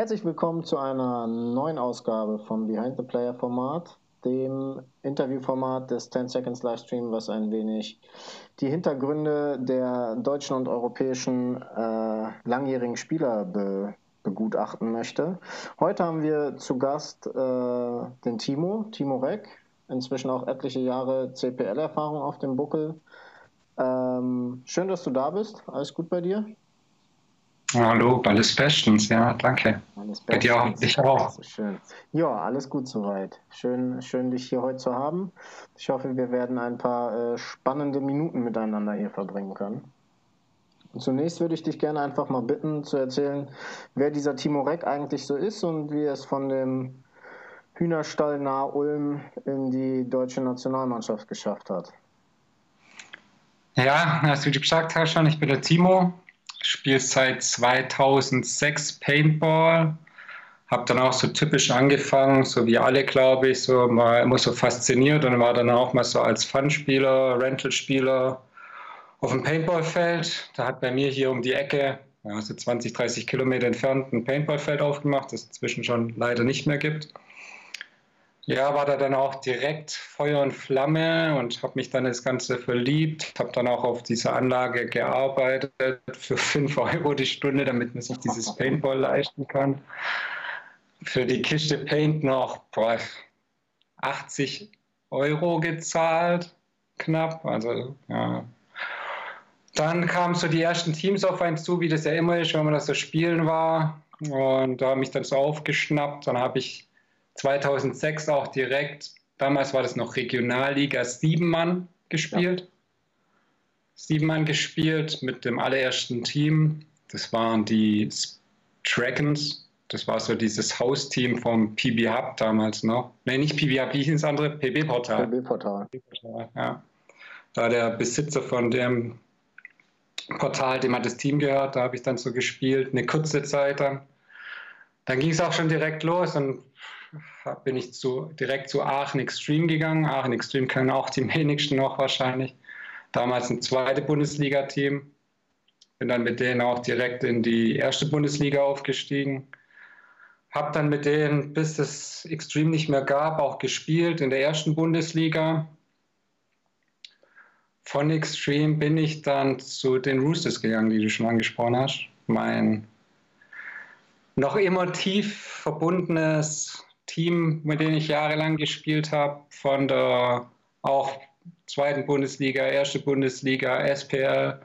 Herzlich willkommen zu einer neuen Ausgabe vom Behind the Player Format, dem Interviewformat des 10 Seconds Livestream, was ein wenig die Hintergründe der deutschen und europäischen äh, langjährigen Spieler be begutachten möchte. Heute haben wir zu Gast äh, den Timo, Timo Reck, inzwischen auch etliche Jahre CPL-Erfahrung auf dem Buckel. Ähm, schön, dass du da bist. Alles gut bei dir? Hallo, alles bestens, ja, danke. Alles bestens. Bei dir auch, ich auch. Schön. Ja, alles gut soweit. Schön, schön, dich hier heute zu haben. Ich hoffe, wir werden ein paar äh, spannende Minuten miteinander hier verbringen können. Und zunächst würde ich dich gerne einfach mal bitten zu erzählen, wer dieser Timo Reck eigentlich so ist und wie es von dem Hühnerstall nahe Ulm in die deutsche Nationalmannschaft geschafft hat. Ja, als du gesagt hast schon, ich bin der Timo, spiele seit 2006 Paintball. Habe dann auch so typisch angefangen, so wie alle, glaube ich, so mal immer so fasziniert und war dann auch mal so als Fun-Spieler, Rental-Spieler auf dem Paintballfeld. Da hat bei mir hier um die Ecke, ja, so 20, 30 Kilometer entfernt, ein Paintballfeld aufgemacht, das inzwischen schon leider nicht mehr gibt. Ja, war da dann auch direkt Feuer und Flamme und habe mich dann das Ganze verliebt. Habe dann auch auf dieser Anlage gearbeitet für 5 Euro die Stunde, damit man sich dieses Paintball leisten kann. Für die Kiste Paint noch boah, 80 Euro gezahlt, knapp. Also ja. Dann kamen so die ersten Teams auf einen zu, wie das ja immer ist, wenn man das so spielen war. Und da habe ich dann so aufgeschnappt. Dann habe ich 2006 auch direkt, damals war das noch Regionalliga, sieben Mann gespielt. Ja. Sieben Mann gespielt mit dem allerersten Team. Das waren die Dragons. Das war so dieses Hausteam vom PB Hub damals noch. Nein, nicht PB Hub, wie hieß das andere? PB Portal. PB Portal. Ja. Da der Besitzer von dem Portal, dem hat das Team gehört, da habe ich dann so gespielt, eine kurze Zeit dann. Dann ging es auch schon direkt los und bin ich zu, direkt zu Aachen Extreme gegangen. Aachen Extreme kennen auch die wenigsten noch wahrscheinlich. Damals ein zweites Bundesliga-Team. Bin dann mit denen auch direkt in die erste Bundesliga aufgestiegen. Hab dann mit denen, bis es Extreme nicht mehr gab, auch gespielt in der ersten Bundesliga. Von Extreme bin ich dann zu den Roosters gegangen, die du schon angesprochen hast. Mein noch immer tief verbundenes Team, mit dem ich jahrelang gespielt habe, von der auch zweiten Bundesliga, erste Bundesliga, SPL,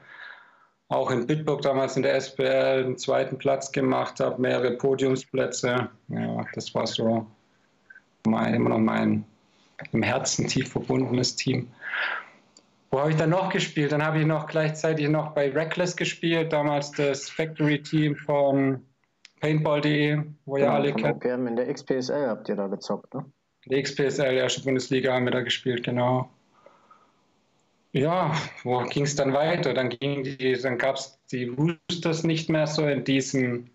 auch in Bitburg damals in der SPL einen zweiten Platz gemacht habe, mehrere Podiumsplätze. Ja, das war so mein, immer noch mein im Herzen tief verbundenes Team. Wo habe ich dann noch gespielt? Dann habe ich noch gleichzeitig noch bei Reckless gespielt, damals das Factory Team von Paintball.de, wo ja, alle kennen. OPM in der XPSL habt ihr da gezockt, ne? Die XPSL, erste Bundesliga, haben wir da gespielt, genau. Ja, wo ging es dann weiter? Dann, dann gab es die Roosters nicht mehr so in diesem,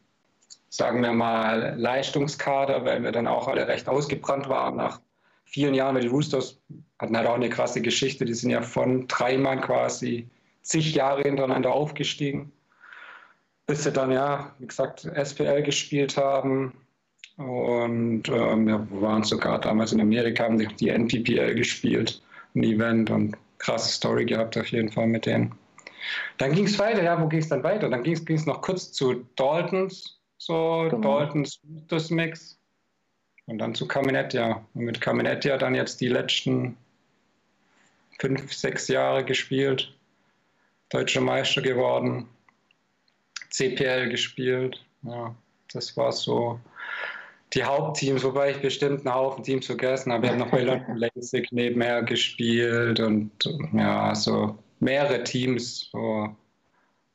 sagen wir mal, Leistungskader, weil wir dann auch alle recht ausgebrannt waren nach vielen Jahren, weil die Roosters hatten halt auch eine krasse Geschichte. Die sind ja von drei Mann quasi zig Jahre hintereinander aufgestiegen bis sie dann ja, wie gesagt, SPL gespielt haben. Und ähm, wir waren sogar damals in Amerika, haben die NPPL gespielt, ein Event und krasse Story gehabt auf jeden Fall mit denen. Dann ging es weiter, ja, wo ging es dann weiter? Dann ging es noch kurz zu Daltons, so genau. Daltons das Mix. Und dann zu Caminettia. Und mit Caminettia dann jetzt die letzten fünf, sechs Jahre gespielt. Deutscher Meister geworden. CPL gespielt. Ja, das war so die Hauptteams, wobei ich bestimmt einen Haufen Teams vergessen habe. Ich habe noch bei London Lasik nebenher gespielt und ja, so mehrere Teams. So.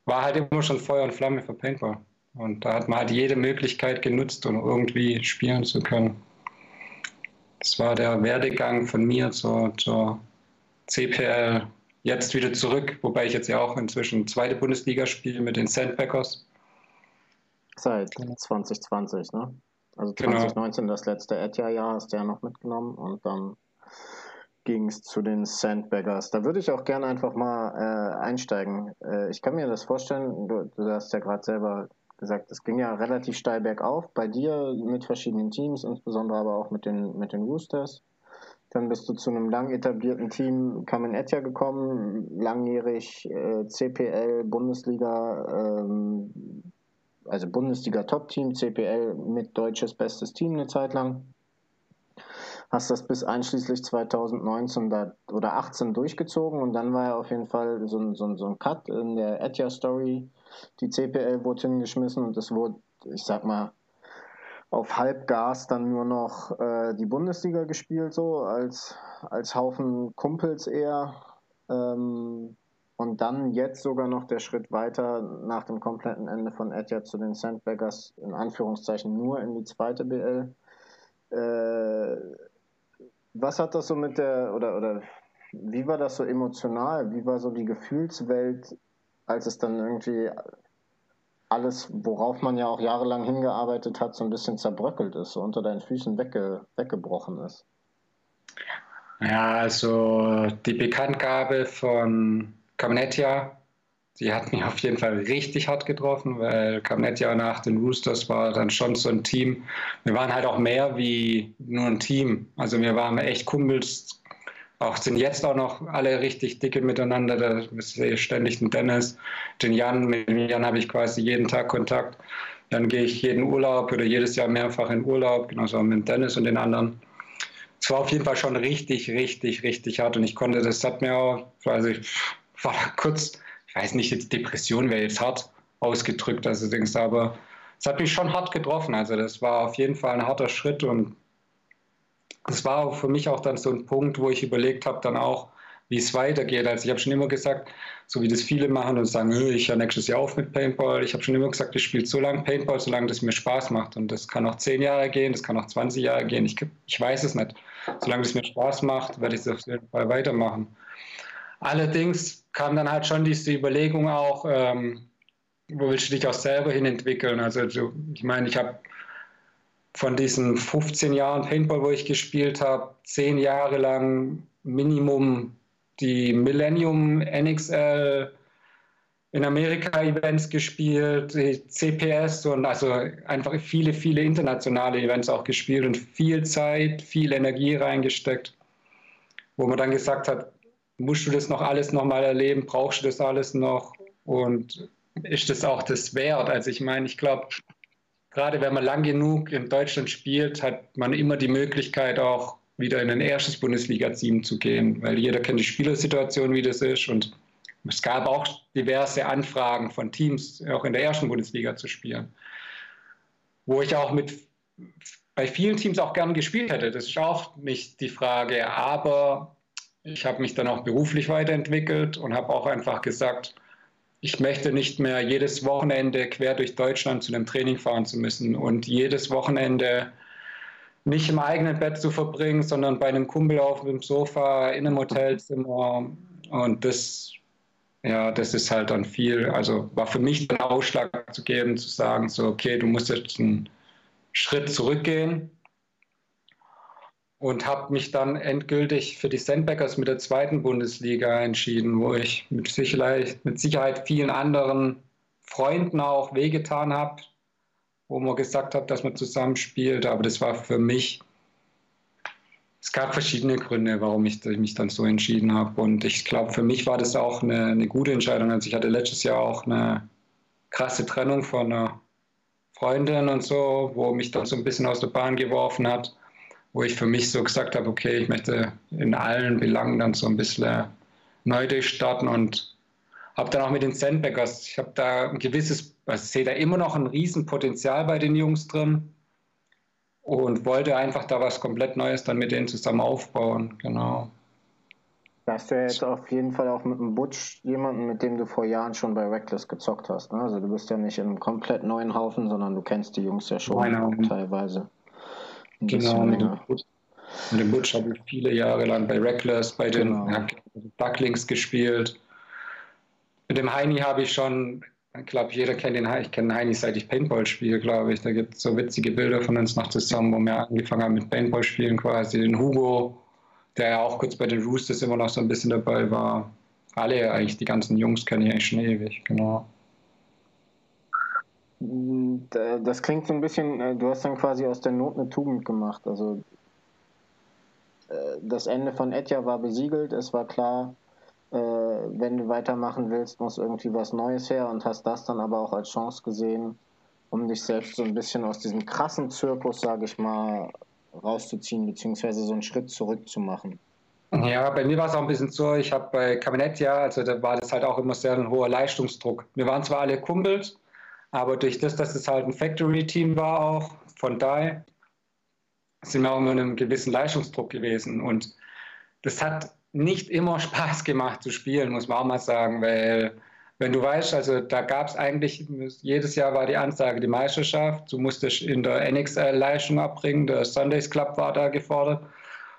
War halt immer schon Feuer und Flamme für Paintball. Und da hat man halt jede Möglichkeit genutzt, um irgendwie spielen zu können. Das war der Werdegang von mir zur, zur CPL jetzt wieder zurück, wobei ich jetzt ja auch inzwischen zweite Bundesliga spiele mit den Sandpackers. Seit 2020, ne? Also 2019 genau. das letzte Etja-Jahr hast du ja noch mitgenommen und dann ging es zu den Sandbaggers. Da würde ich auch gerne einfach mal äh, einsteigen. Äh, ich kann mir das vorstellen, du, du hast ja gerade selber gesagt, es ging ja relativ steil bergauf bei dir mit verschiedenen Teams, insbesondere aber auch mit den, mit den Roosters. Dann bist du zu einem lang etablierten Team Kamen Etja gekommen, langjährig äh, CPL, Bundesliga, ähm, also Bundesliga Top-Team, CPL mit deutsches bestes Team eine Zeit lang. Hast das bis einschließlich 2019 da, oder 18 durchgezogen und dann war ja auf jeden Fall so, so, so ein Cut in der Etja-Story. Die CPL wurde hingeschmissen und es wurde, ich sag mal, auf Halbgas dann nur noch äh, die Bundesliga gespielt, so als, als Haufen Kumpels eher. Ähm, und dann jetzt sogar noch der Schritt weiter nach dem kompletten Ende von Etihad zu den Sandbaggers, in Anführungszeichen nur in die zweite BL. Äh, was hat das so mit der, oder, oder wie war das so emotional? Wie war so die Gefühlswelt, als es dann irgendwie alles, worauf man ja auch jahrelang hingearbeitet hat, so ein bisschen zerbröckelt ist, so unter deinen Füßen wegge, weggebrochen ist? Ja, also die Bekanntgabe von Camnetia, die hat mich auf jeden Fall richtig hart getroffen, weil Camnetia nach den Roosters war dann schon so ein Team. Wir waren halt auch mehr wie nur ein Team. Also wir waren echt Kumpels, auch sind jetzt auch noch alle richtig dicke miteinander. Da sehe ich ständig den Dennis, den Jan. Mit dem Jan habe ich quasi jeden Tag Kontakt. Dann gehe ich jeden Urlaub oder jedes Jahr mehrfach in Urlaub, genauso mit Dennis und den anderen. Es war auf jeden Fall schon richtig, richtig, richtig hart und ich konnte, das hat mir auch, also ich war kurz, ich weiß nicht, jetzt Depression wäre jetzt hart ausgedrückt, also denkst aber es hat mich schon hart getroffen. Also das war auf jeden Fall ein harter Schritt und das war für mich auch dann so ein Punkt, wo ich überlegt habe, dann auch, wie es weitergeht. Also ich habe schon immer gesagt, so wie das viele machen und sagen, ich höre nächstes Jahr auf mit Paintball. Ich habe schon immer gesagt, ich spiele so lange Paintball, solange das mir Spaß macht. Und das kann auch zehn Jahre gehen, das kann auch 20 Jahre gehen. Ich, ich weiß es nicht. Solange es mir Spaß macht, werde ich es auf jeden Fall weitermachen. Allerdings kam dann halt schon diese Überlegung auch, ähm, wo willst du dich auch selber hin entwickeln? Also ich meine, ich habe von diesen 15 Jahren Paintball, wo ich gespielt habe, zehn Jahre lang Minimum die Millennium NXL in Amerika Events gespielt, CPS und also einfach viele, viele internationale Events auch gespielt und viel Zeit, viel Energie reingesteckt, wo man dann gesagt hat, musst du das noch alles nochmal erleben, brauchst du das alles noch und ist das auch das wert? Also ich meine, ich glaube, gerade wenn man lang genug in Deutschland spielt, hat man immer die Möglichkeit auch wieder in ein erstes Bundesliga-Team zu gehen, weil jeder kennt die Spielersituation, wie das ist und es gab auch diverse Anfragen von Teams, auch in der ersten Bundesliga zu spielen, wo ich auch mit bei vielen Teams auch gern gespielt hätte. Das ist auch nicht die Frage, aber ich habe mich dann auch beruflich weiterentwickelt und habe auch einfach gesagt, ich möchte nicht mehr jedes Wochenende quer durch Deutschland zu einem Training fahren zu müssen und jedes Wochenende nicht im eigenen Bett zu verbringen, sondern bei einem Kumpel auf dem Sofa in einem Hotelzimmer. Und das, ja, das ist halt dann viel. Also war für mich den Ausschlag zu geben, zu sagen, so, okay, du musst jetzt einen Schritt zurückgehen und habe mich dann endgültig für die Sandbaggers mit der zweiten Bundesliga entschieden, wo ich mit Sicherheit, mit Sicherheit vielen anderen Freunden auch wehgetan habe, wo man gesagt hat, dass man zusammenspielt. Aber das war für mich, es gab verschiedene Gründe, warum ich mich dann so entschieden habe. Und ich glaube, für mich war das auch eine, eine gute Entscheidung. Also ich hatte letztes Jahr auch eine krasse Trennung von einer Freundin und so, wo mich dann so ein bisschen aus der Bahn geworfen hat wo ich für mich so gesagt habe, okay, ich möchte in allen Belangen dann so ein bisschen neu durchstarten und habe dann auch mit den Sandbaggers, ich habe da ein gewisses, also ich sehe da immer noch ein Riesenpotenzial bei den Jungs drin und wollte einfach da was komplett Neues dann mit denen zusammen aufbauen, genau. Da hast du ja jetzt auf jeden Fall auch mit dem Butch jemanden, mit dem du vor Jahren schon bei Reckless gezockt hast. Ne? Also du bist ja nicht in einem komplett neuen Haufen, sondern du kennst die Jungs ja schon teilweise. Genau, mit dem, Butch, mit dem Butch habe ich viele Jahre lang bei Reckless, bei den genau. Ducklings gespielt. Mit dem Heini habe ich schon, ich glaube, jeder kennt den Heini, ich kenne Heini seit ich Paintball spiele, glaube ich. Da gibt es so witzige Bilder von uns noch zusammen, wo wir angefangen haben mit Paintball spielen quasi. Den Hugo, der ja auch kurz bei den Roosters immer noch so ein bisschen dabei war. Alle eigentlich, die ganzen Jungs kenne ich eigentlich schon ewig, genau. Das klingt so ein bisschen, äh, du hast dann quasi aus der Not eine Tugend gemacht. Also äh, das Ende von Etja war besiegelt, es war klar, äh, wenn du weitermachen willst, muss irgendwie was Neues her und hast das dann aber auch als Chance gesehen, um dich selbst so ein bisschen aus diesem krassen Zirkus, sage ich mal, rauszuziehen, beziehungsweise so einen Schritt zurück zu machen. Ja, bei mir war es auch ein bisschen so, ich habe bei Kabinett ja, also da war das halt auch immer sehr ein hoher Leistungsdruck. Wir waren zwar alle Kumpels, aber durch das, dass es halt ein Factory-Team war auch von DAI, sind wir auch in einem gewissen Leistungsdruck gewesen. Und das hat nicht immer Spaß gemacht zu spielen, muss man auch mal sagen, weil wenn du weißt, also da gab es eigentlich, jedes Jahr war die Ansage die Meisterschaft, du musstest in der NXL Leistung abbringen, der Sundays Club war da gefordert.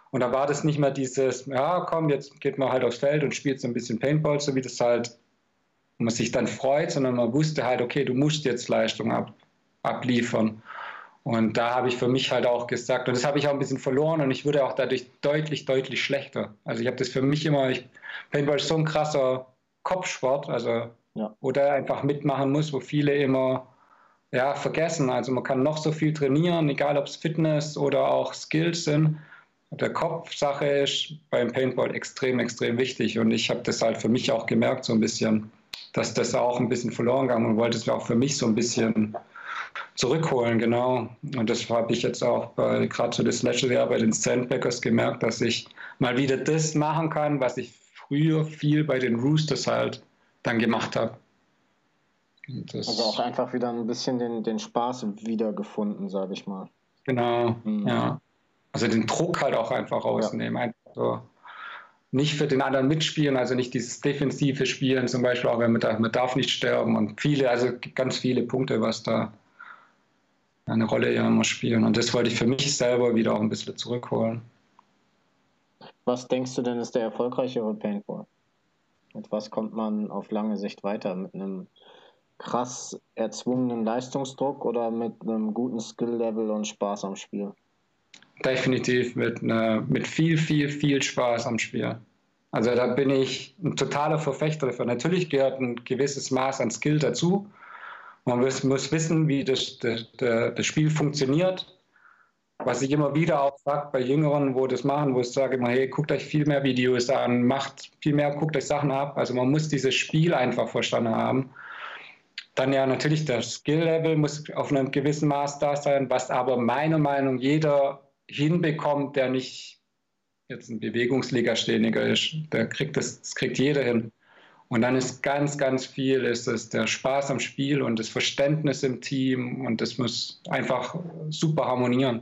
Und da war das nicht mehr dieses, ja komm, jetzt geht man halt aufs Feld und spielt so ein bisschen Paintball, so wie das halt man sich dann freut, sondern man wusste halt, okay, du musst jetzt Leistung ab, abliefern. Und da habe ich für mich halt auch gesagt, und das habe ich auch ein bisschen verloren und ich wurde auch dadurch deutlich, deutlich schlechter. Also ich habe das für mich immer, ich, Paintball ist so ein krasser Kopfsport, also ja. wo der einfach mitmachen muss, wo viele immer ja, vergessen. Also man kann noch so viel trainieren, egal ob es Fitness oder auch Skills sind. Der Kopfsache ist beim Paintball extrem, extrem wichtig. Und ich habe das halt für mich auch gemerkt, so ein bisschen dass das auch ein bisschen verloren gegangen und wollte es auch für mich so ein bisschen zurückholen, genau. Und das habe ich jetzt auch bei, gerade so das letzte Jahr bei den Sandbaggers gemerkt, dass ich mal wieder das machen kann, was ich früher viel bei den Roosters halt dann gemacht habe. also auch einfach wieder ein bisschen den, den Spaß wiedergefunden, sage ich mal. Genau, mhm. ja. Also den Druck halt auch einfach rausnehmen. Ja. Einfach so nicht für den anderen mitspielen, also nicht dieses defensive Spielen zum Beispiel, auch wenn man, man darf nicht sterben und viele, also ganz viele Punkte, was da eine Rolle ja immer spielen. Und das wollte ich für mich selber wieder auch ein bisschen zurückholen. Was denkst du denn ist der erfolgreichere Paintball? Mit was kommt man auf lange Sicht weiter? Mit einem krass erzwungenen Leistungsdruck oder mit einem guten Skill-Level und Spaß am Spiel? Definitiv mit, ne, mit viel, viel, viel Spaß am Spiel. Also da bin ich ein totaler Verfechter davon. Natürlich gehört ein gewisses Maß an Skill dazu. Man muss, muss wissen, wie das, das, das Spiel funktioniert. Was ich immer wieder auch sage bei Jüngeren, wo das machen, wo ich sage immer, hey, guckt euch viel mehr Videos an, macht viel mehr, guckt euch Sachen ab. Also man muss dieses Spiel einfach verstanden haben. Dann ja natürlich das Skill-Level muss auf einem gewissen Maß da sein, was aber meiner Meinung nach jeder hinbekommt, der nicht jetzt ein Bewegungslegastehniger ist. Der kriegt das, das kriegt jeder hin. Und dann ist ganz, ganz viel, ist es der Spaß am Spiel und das Verständnis im Team und das muss einfach super harmonieren.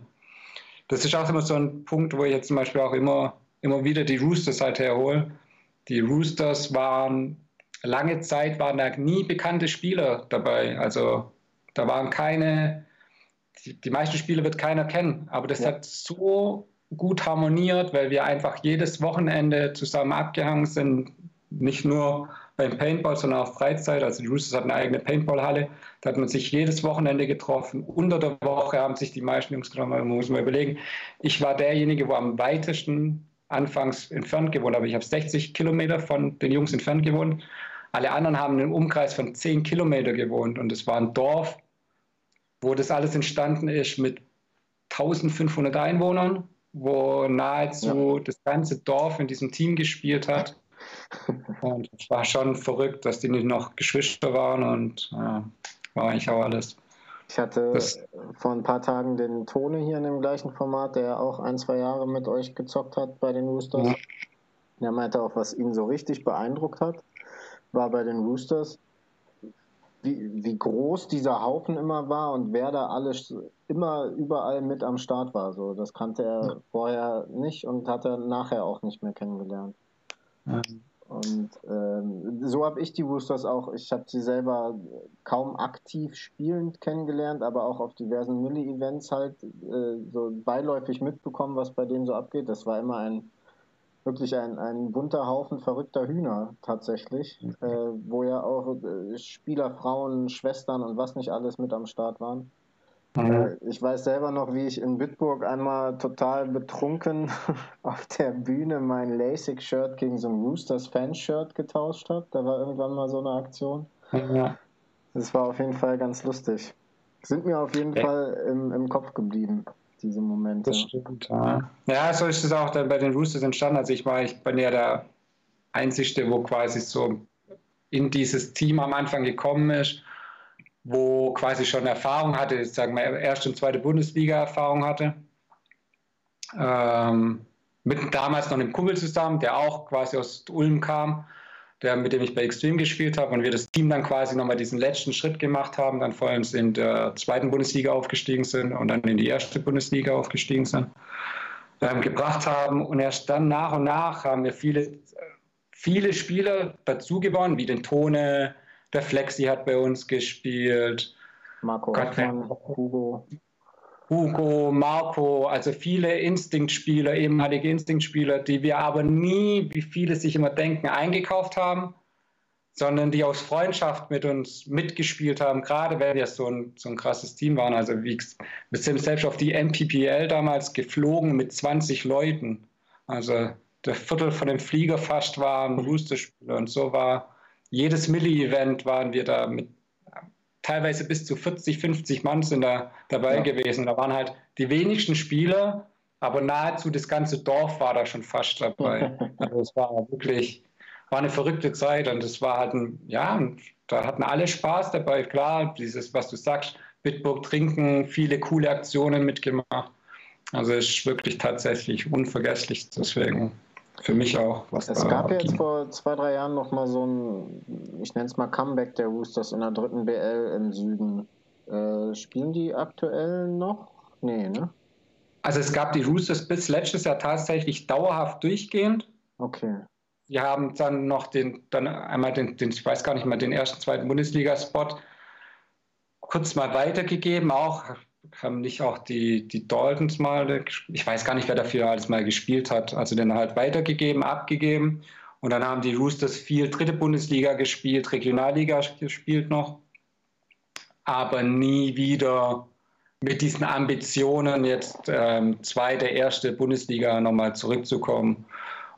Das ist auch immer so ein Punkt, wo ich jetzt zum Beispiel auch immer, immer wieder die Roosters halt herhole. Die Roosters waren, lange Zeit waren da nie bekannte Spieler dabei. Also da waren keine die, die meisten Spiele wird keiner kennen, aber das ja. hat so gut harmoniert, weil wir einfach jedes Wochenende zusammen abgehangen sind, nicht nur beim Paintball, sondern auch Freizeit. Also die Roosters hatten eine eigene Paintballhalle. Da hat man sich jedes Wochenende getroffen. Unter der Woche haben sich die meisten Jungs getroffen. Man muss mal überlegen. Ich war derjenige, wo am weitesten anfangs entfernt gewohnt habe. Ich habe 60 Kilometer von den Jungs entfernt gewohnt. Alle anderen haben einen Umkreis von 10 Kilometer gewohnt. Und es war ein Dorf wo das alles entstanden ist mit 1500 Einwohnern, wo nahezu ja. das ganze Dorf in diesem Team gespielt hat. Und es war schon verrückt, dass die nicht noch Geschwister waren und ja, war eigentlich auch alles. Ich hatte das, vor ein paar Tagen den Tone hier in dem gleichen Format, der auch ein, zwei Jahre mit euch gezockt hat bei den Roosters. Ja. Der meinte auch, was ihn so richtig beeindruckt hat, war bei den Roosters, wie, wie groß dieser Haufen immer war und wer da alles immer überall mit am Start war. So, das kannte er ja. vorher nicht und hat er nachher auch nicht mehr kennengelernt. Ja. Und ähm, so habe ich die Roosters auch, ich habe sie selber kaum aktiv spielend kennengelernt, aber auch auf diversen Milli-Events halt äh, so beiläufig mitbekommen, was bei denen so abgeht. Das war immer ein wirklich ein, ein bunter Haufen verrückter Hühner tatsächlich, mhm. äh, wo ja auch äh, Spieler, Frauen, Schwestern und was nicht alles mit am Start waren. Mhm. Äh, ich weiß selber noch, wie ich in Bitburg einmal total betrunken auf der Bühne mein LASIK-Shirt gegen so ein Roosters-Fan-Shirt getauscht habe. Da war irgendwann mal so eine Aktion. Ja. Das war auf jeden Fall ganz lustig. Sind mir auf jeden ja. Fall im, im Kopf geblieben, diese Momente. Das stimmt, ja. Ja, so ist es auch dann bei den Roosters entstanden. Also ich war, ich bin ja der Einzige, wo quasi so in dieses Team am Anfang gekommen ist, wo quasi schon Erfahrung hatte, sagen wir, erste und zweite Bundesliga-Erfahrung hatte. Ähm, mit damals noch einem Kumpel zusammen, der auch quasi aus Ulm kam der, mit dem ich bei Extreme gespielt habe und wir das Team dann quasi nochmal diesen letzten Schritt gemacht haben, dann vor allem in der zweiten Bundesliga aufgestiegen sind und dann in die erste Bundesliga aufgestiegen sind, ähm, gebracht haben. Und erst dann nach und nach haben wir viele, viele Spieler dazu gewonnen, wie den Tone, der Flexi hat bei uns gespielt. Marco Gott, Hugo. Hugo, Marco, also viele Instinktspieler, ehemalige Instinktspieler, die wir aber nie, wie viele sich immer denken, eingekauft haben, sondern die aus Freundschaft mit uns mitgespielt haben, gerade weil wir so ein, so ein krasses Team waren. Also wie, wir sind selbst auf die MPPL damals geflogen mit 20 Leuten. Also der Viertel von dem Flieger fast waren Boosterspieler und so war jedes Milli-Event waren wir da mit teilweise bis zu 40, 50 Mann sind da dabei ja. gewesen. Da waren halt die wenigsten Spieler, aber nahezu das ganze Dorf war da schon fast dabei. also es war wirklich, war eine verrückte Zeit und es war halt ein, ja, da hatten alle Spaß dabei. Klar, dieses, was du sagst, Bitburg trinken, viele coole Aktionen mitgemacht. Also es ist wirklich tatsächlich unvergesslich. Deswegen für mich auch. Was es gab ja jetzt vor zwei, drei Jahren noch mal so ein, ich nenne es mal Comeback der Roosters in der dritten BL im Süden. Äh, spielen die aktuell noch? Nee, ne? Also es gab die Roosters bis letztes Jahr tatsächlich dauerhaft durchgehend. Okay. Wir haben dann noch den, dann einmal den, den ich weiß gar nicht mal, den ersten, zweiten Bundesliga-Spot kurz mal weitergegeben, auch haben nicht auch die, die Daltons mal, ich weiß gar nicht, wer dafür alles mal gespielt hat, also den halt weitergegeben, abgegeben. Und dann haben die Roosters viel dritte Bundesliga gespielt, Regionalliga gespielt noch, aber nie wieder mit diesen Ambitionen, jetzt ähm, zweite, erste Bundesliga nochmal zurückzukommen.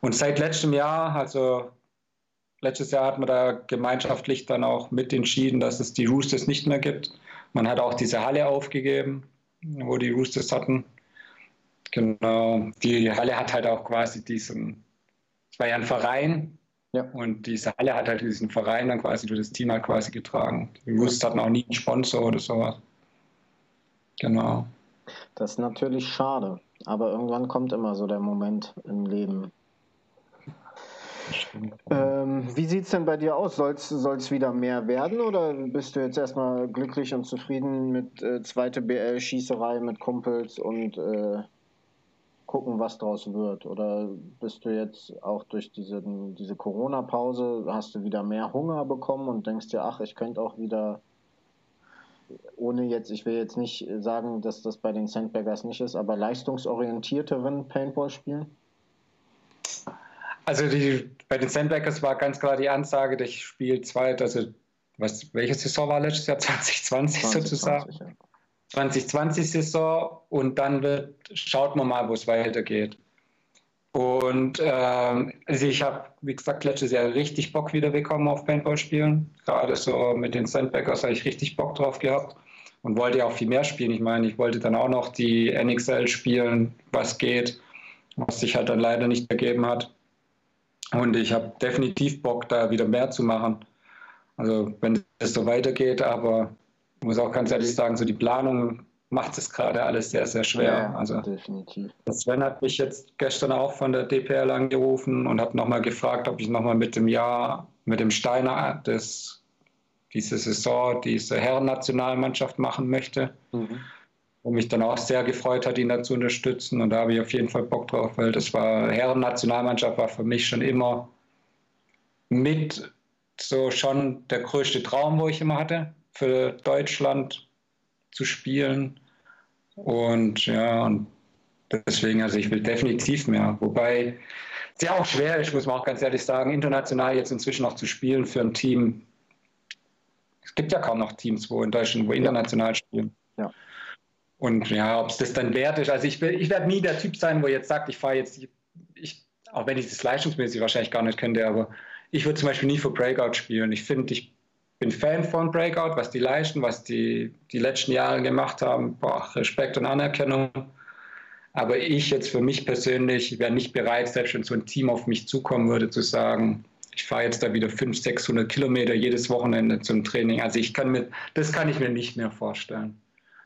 Und seit letztem Jahr, also letztes Jahr hat man da gemeinschaftlich dann auch mit entschieden, dass es die Roosters nicht mehr gibt. Man hat auch diese Halle aufgegeben, wo die Roosters hatten. Genau. Die Halle hat halt auch quasi diesen, es war ja ein Verein. Ja. Und diese Halle hat halt diesen Verein dann quasi durch das Team halt quasi getragen. Die Roosters hatten auch nie einen Sponsor oder sowas. Genau. Das ist natürlich schade. Aber irgendwann kommt immer so der Moment im Leben, ähm, wie sieht es denn bei dir aus? Soll es wieder mehr werden oder bist du jetzt erstmal glücklich und zufrieden mit äh, zweite BL-Schießerei mit Kumpels und äh, gucken, was draus wird? Oder bist du jetzt auch durch diese, diese Corona-Pause, hast du wieder mehr Hunger bekommen und denkst dir, ach, ich könnte auch wieder, ohne jetzt, ich will jetzt nicht sagen, dass das bei den Sandbaggers nicht ist, aber leistungsorientierteren Paintball spielen? Also die, bei den Sandbaggers war ganz klar die Ansage, ich spiele zweit, also was, welche Saison war letztes Jahr? 2020, 2020 sozusagen. Ja. 2020 Saison und dann wird, schaut man mal, wo es weitergeht. Und ähm, also ich habe, wie gesagt, letztes Jahr richtig Bock wieder bekommen auf Paintball spielen. Gerade so mit den Sandbaggers habe ich richtig Bock drauf gehabt und wollte ja auch viel mehr spielen. Ich meine, ich wollte dann auch noch die NXL spielen, was geht, was sich halt dann leider nicht ergeben hat. Und ich habe definitiv Bock, da wieder mehr zu machen. Also wenn es so weitergeht, aber ich muss auch ganz ehrlich sagen, so die Planung macht es gerade alles sehr, sehr schwer. Ja, also definitiv. Sven hat mich jetzt gestern auch von der DPL angerufen und hat nochmal gefragt, ob ich nochmal mit dem Jahr, mit dem Steiner das, diese Saison, diese Herren-Nationalmannschaft machen möchte. Mhm wo mich dann auch sehr gefreut hat, ihn da zu unterstützen. Und da habe ich auf jeden Fall Bock drauf, weil das war, Herren-Nationalmannschaft war für mich schon immer mit so schon der größte Traum, wo ich immer hatte, für Deutschland zu spielen. Und ja, und deswegen, also ich will definitiv mehr. Wobei es ja auch schwer ist, muss man auch ganz ehrlich sagen, international jetzt inzwischen noch zu spielen für ein Team. Es gibt ja kaum noch Teams, wo in Deutschland, wo international spielen. Und ja, ob es das dann wert ist. Also ich, ich werde nie der Typ sein, wo jetzt sagt, ich fahre jetzt, ich, auch wenn ich das leistungsmäßig wahrscheinlich gar nicht könnte, aber ich würde zum Beispiel nie für Breakout spielen. Ich finde, ich bin Fan von Breakout, was die leisten, was die die letzten Jahre gemacht haben. Boah, Respekt und Anerkennung. Aber ich jetzt für mich persönlich wäre nicht bereit, selbst wenn so ein Team auf mich zukommen würde, zu sagen, ich fahre jetzt da wieder 500, 600 Kilometer jedes Wochenende zum Training. Also ich kann mir, das kann ich mir nicht mehr vorstellen.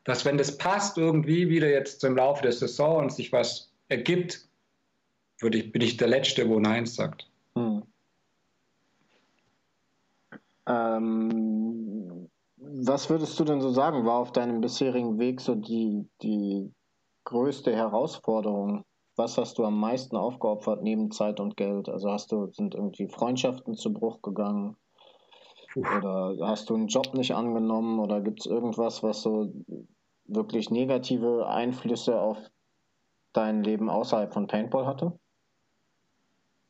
Dass wenn das passt irgendwie wieder jetzt im Laufe der Saison und sich was ergibt, würde ich, bin ich der Letzte, wo Nein sagt. Hm. Ähm, was würdest du denn so sagen, war auf deinem bisherigen Weg so die, die größte Herausforderung? Was hast du am meisten aufgeopfert neben Zeit und Geld? Also hast du, sind irgendwie Freundschaften zu Bruch gegangen? Oder hast du einen Job nicht angenommen? Oder gibt es irgendwas, was so wirklich negative Einflüsse auf dein Leben außerhalb von Paintball hatte?